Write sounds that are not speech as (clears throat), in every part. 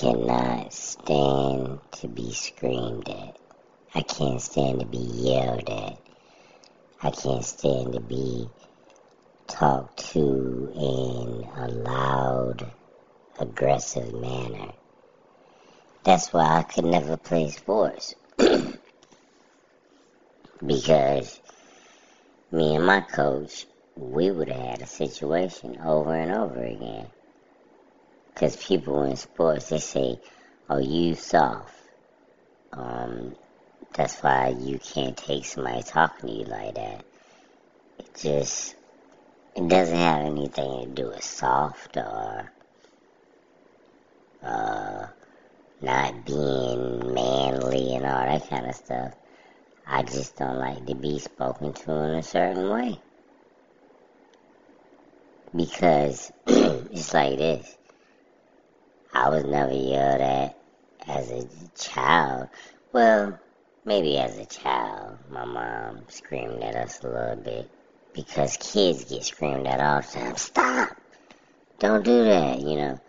cannot stand to be screamed at. I can't stand to be yelled at. I can't stand to be talked to in a loud, aggressive manner. That's why I could never play sports. (clears throat) because me and my coach, we would have had a situation over and over again. Because people in sports, they say, oh, you soft. Um, that's why you can't take somebody talking to you like that. It just, it doesn't have anything to do with soft or, uh, not being manly and all that kind of stuff. I just don't like to be spoken to in a certain way. Because (clears throat) it's like this. I was never yelled at as a child. Well, maybe as a child, my mom screamed at us a little bit. Because kids get screamed at all the time. Stop! Don't do that, you know.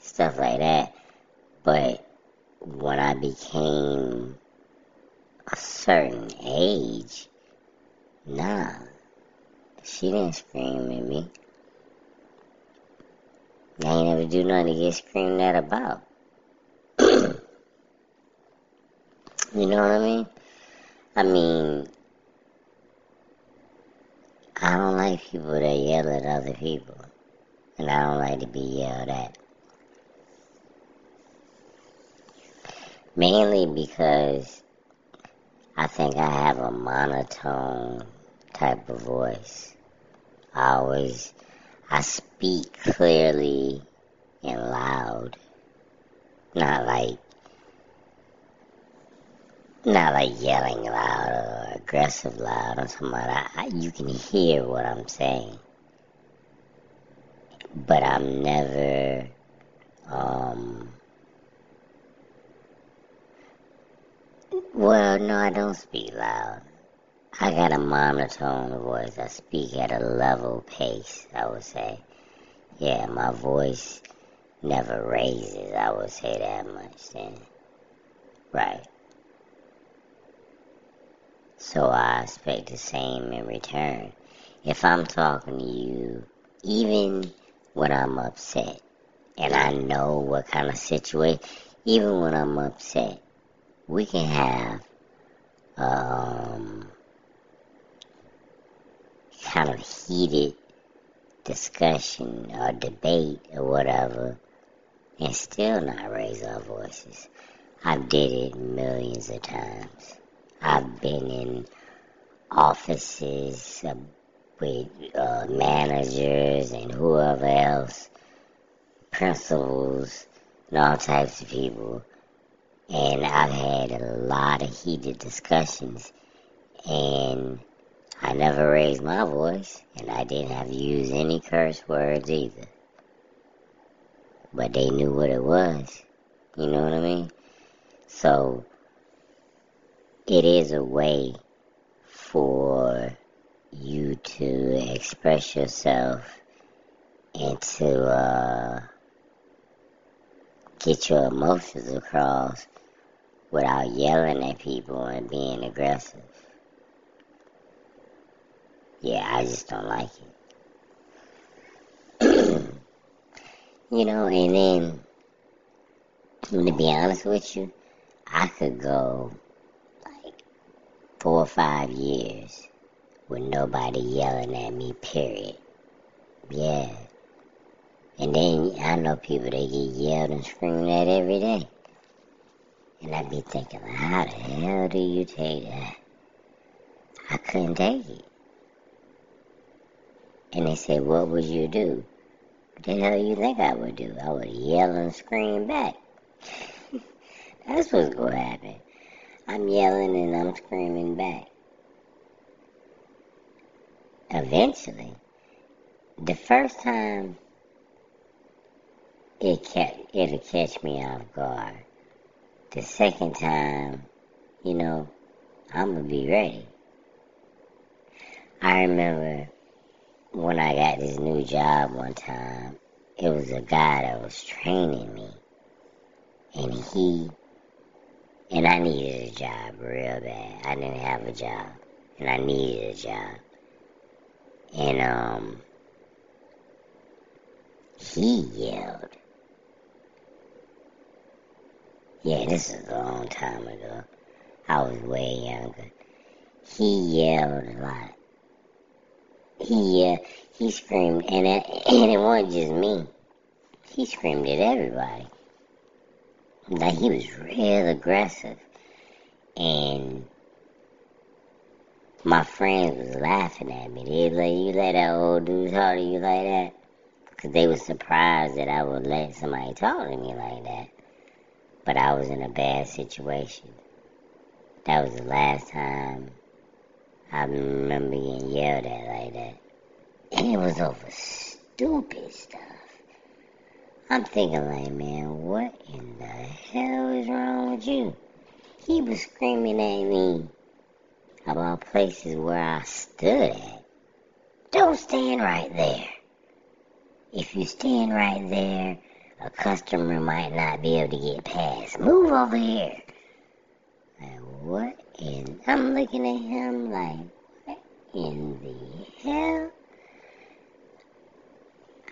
Stuff like that. But when I became a certain age, nah, she didn't scream at me. I ain't never do nothing to get screamed at about. (clears throat) you know what I mean? I mean, I don't like people that yell at other people. And I don't like to be yelled at. Mainly because I think I have a monotone type of voice. I always, I speak clearly and loud. Not like, not like yelling loud or aggressive loud or something like that. I, you can hear what I'm saying. But I'm never, um, Well, no, I don't speak loud. I got a monotone voice. I speak at a level pace, I would say. Yeah, my voice never raises, I would say that much then. Right. So I expect the same in return. If I'm talking to you, even when I'm upset, and I know what kind of situation, even when I'm upset, we can have um, kind of heated discussion or debate or whatever and still not raise our voices. I've did it millions of times. I've been in offices with uh, managers and whoever else, principals, and all types of people and I've had a lot of heated discussions, and I never raised my voice, and I didn't have to use any curse words either. But they knew what it was. You know what I mean? So, it is a way for you to express yourself and to uh, get your emotions across without yelling at people and being aggressive. Yeah, I just don't like it. (clears throat) you know, and then, to be honest with you, I could go like four or five years with nobody yelling at me, period. Yeah. And then I know people that get yelled and screamed at every day. And I'd be thinking, how the hell do you take that? I couldn't take it. And they said, what would you do? The hell you think I would do? I would yell and scream back. (laughs) That's what's going to happen. I'm yelling and I'm screaming back. Eventually, the first time it can it'll catch me off guard the second time, you know, I'm gonna be ready. I remember when I got this new job one time, it was a guy that was training me. And he, and I needed a job real bad. I didn't have a job, and I needed a job. And, um, he yelled. Yeah, this is a long time ago. I was way younger. He yelled a lot. He, uh, he screamed, and it, (laughs) and it wasn't just me. He screamed at everybody. Like he was real aggressive. And my friends was laughing at me. They like, you let that old dude talk to you like that? Because they was surprised that I would let somebody talk to me like that. But I was in a bad situation. That was the last time I remember getting yelled at like that. And it was over stupid stuff. I'm thinking like, man, what in the hell is wrong with you? He was screaming at me about places where I stood at. Don't stand right there. If you stand right there, a customer might not be able to get past. Move over here. Like, what in? I'm looking at him like, what in the hell?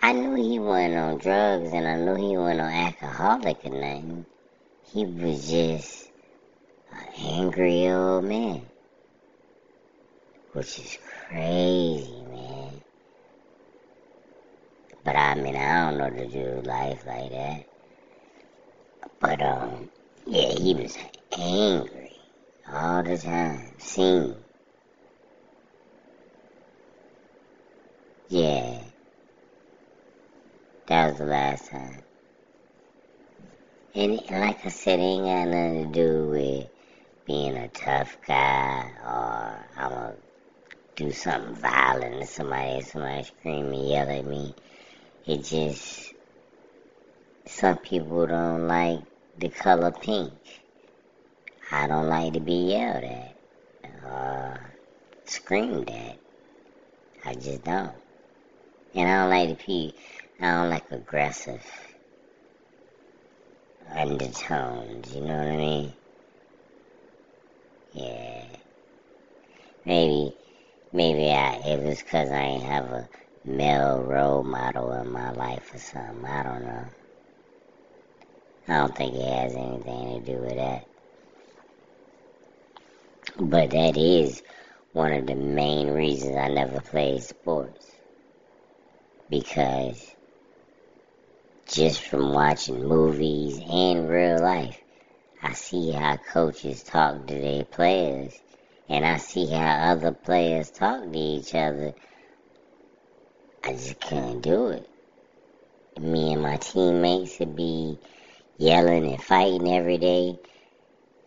I knew he wasn't on drugs and I knew he wasn't on alcoholic or nothing. He was just an angry old man. Which is crazy, man. But I mean, I don't know to do life like that. But, um, yeah, he was angry all the time. Seen. Yeah. That was the last time. And like I said, it ain't got nothing to do with being a tough guy or I'm gonna do something violent to somebody, somebody scream and yell at me. It just, some people don't like the color pink. I don't like to be yelled at or screamed at. I just don't. And I don't like to be I don't like aggressive undertones, you know what I mean? Yeah. Maybe, maybe I, it was because I ain't have a male role model in my life or something. I don't know. I don't think it has anything to do with that. But that is one of the main reasons I never played sports. Because just from watching movies and real life. I see how coaches talk to their players, and I see how other players talk to each other. I just couldn't do it. Me and my teammates would be yelling and fighting every day.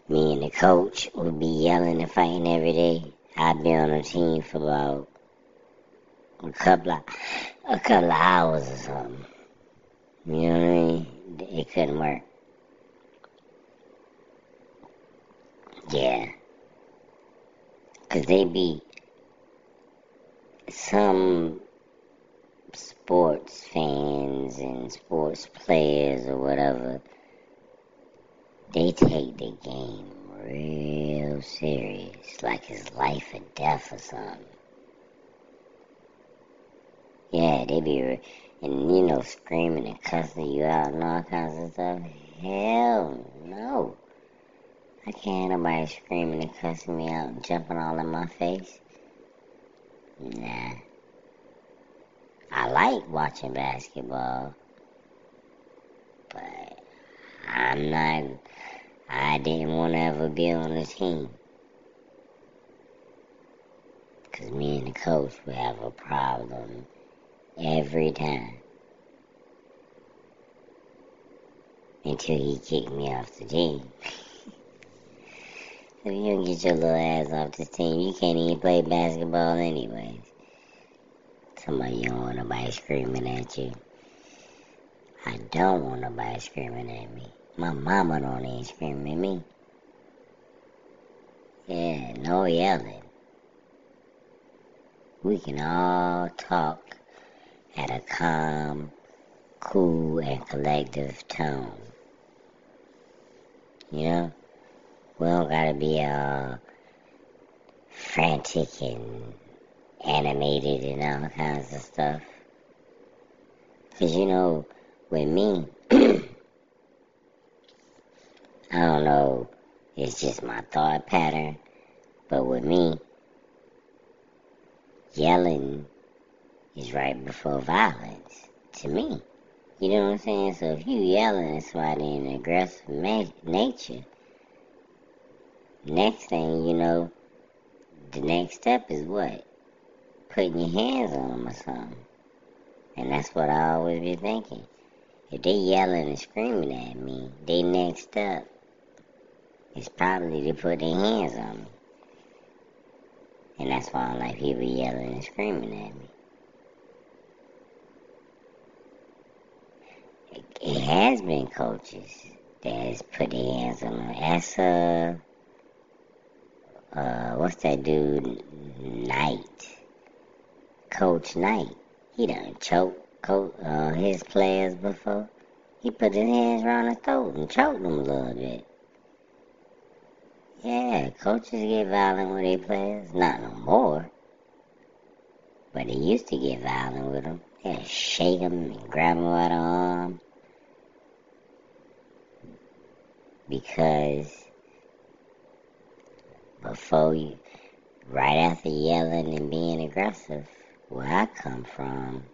Me and the coach would be yelling and fighting every day. I'd be on a team for about a couple of, a couple of hours or something. You know what I mean? It couldn't work. Yeah. Because they be some sports fans and sports players or whatever, they take the game real serious, like it's life or death or something. Yeah, they be and you know screaming and cussing you out and all kinds of stuff. Hell no. I can't have nobody screaming and cussing me out and jumping all in my face. Nah. I like watching basketball, but I'm not, I didn't want to ever be on the team. Because me and the coach would have a problem every time. Until he kicked me off the team. (laughs) if you don't get your little ass off the team, you can't even play basketball anyways. Somebody you don't want nobody screaming at you. I don't want nobody screaming at me. My mama don't even scream at me. Yeah, no yelling. We can all talk at a calm, cool, and collective tone. You know? We don't gotta be all frantic and animated and all kinds of stuff. Cause you know, with me, (clears throat) I don't know, it's just my thought pattern, but with me, yelling is right before violence to me. You know what I'm saying? So if you yelling at somebody in an aggressive ma- nature, next thing you know, the next step is what? Putting your hands on them or something. And that's what I always be thinking. If they yelling and screaming at me, they next step is probably to put their hands on me. And that's why I like people yelling and screaming at me. It, has been coaches that has put their hands on them. That's uh, uh, what's that dude? Knight, Coach Knight. He done choked coach, uh, his players before. He put his hands around his throat and choked them a little bit. Yeah, coaches get violent with their players. Not no more. But they used to get violent with them. They'd shake them and grab them by the arm. Because before you, right after yelling and being aggressive, where I come from,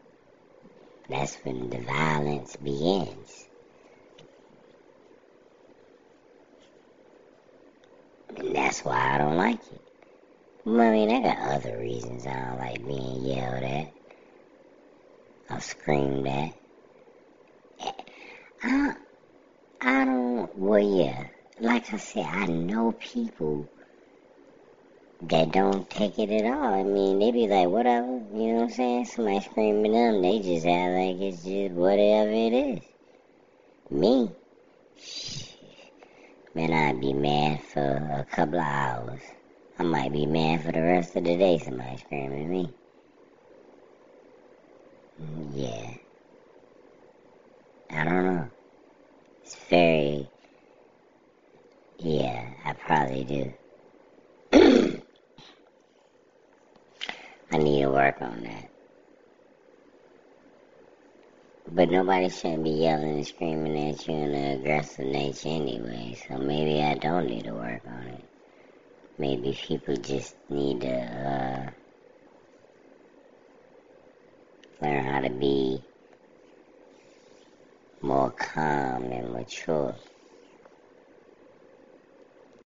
that's when the violence begins. And that's why I don't like it. I mean, I got other reasons I don't like being yelled at or screamed at. Eh, I, I don't, well, yeah. Like I said, I know people that don't take it at all. I mean, they be like, whatever, you know what I'm saying? Somebody screaming at them, they just act like it's just whatever it is. Me, man, I'd be mad for a couple of hours. I might be mad for the rest of the day, somebody screaming at me. Yeah. I don't know. It's very, yeah, I probably do. I need to work on that. But nobody shouldn't be yelling and screaming at you in an aggressive nature anyway, so maybe I don't need to work on it. Maybe people just need to uh, learn how to be more calm and mature.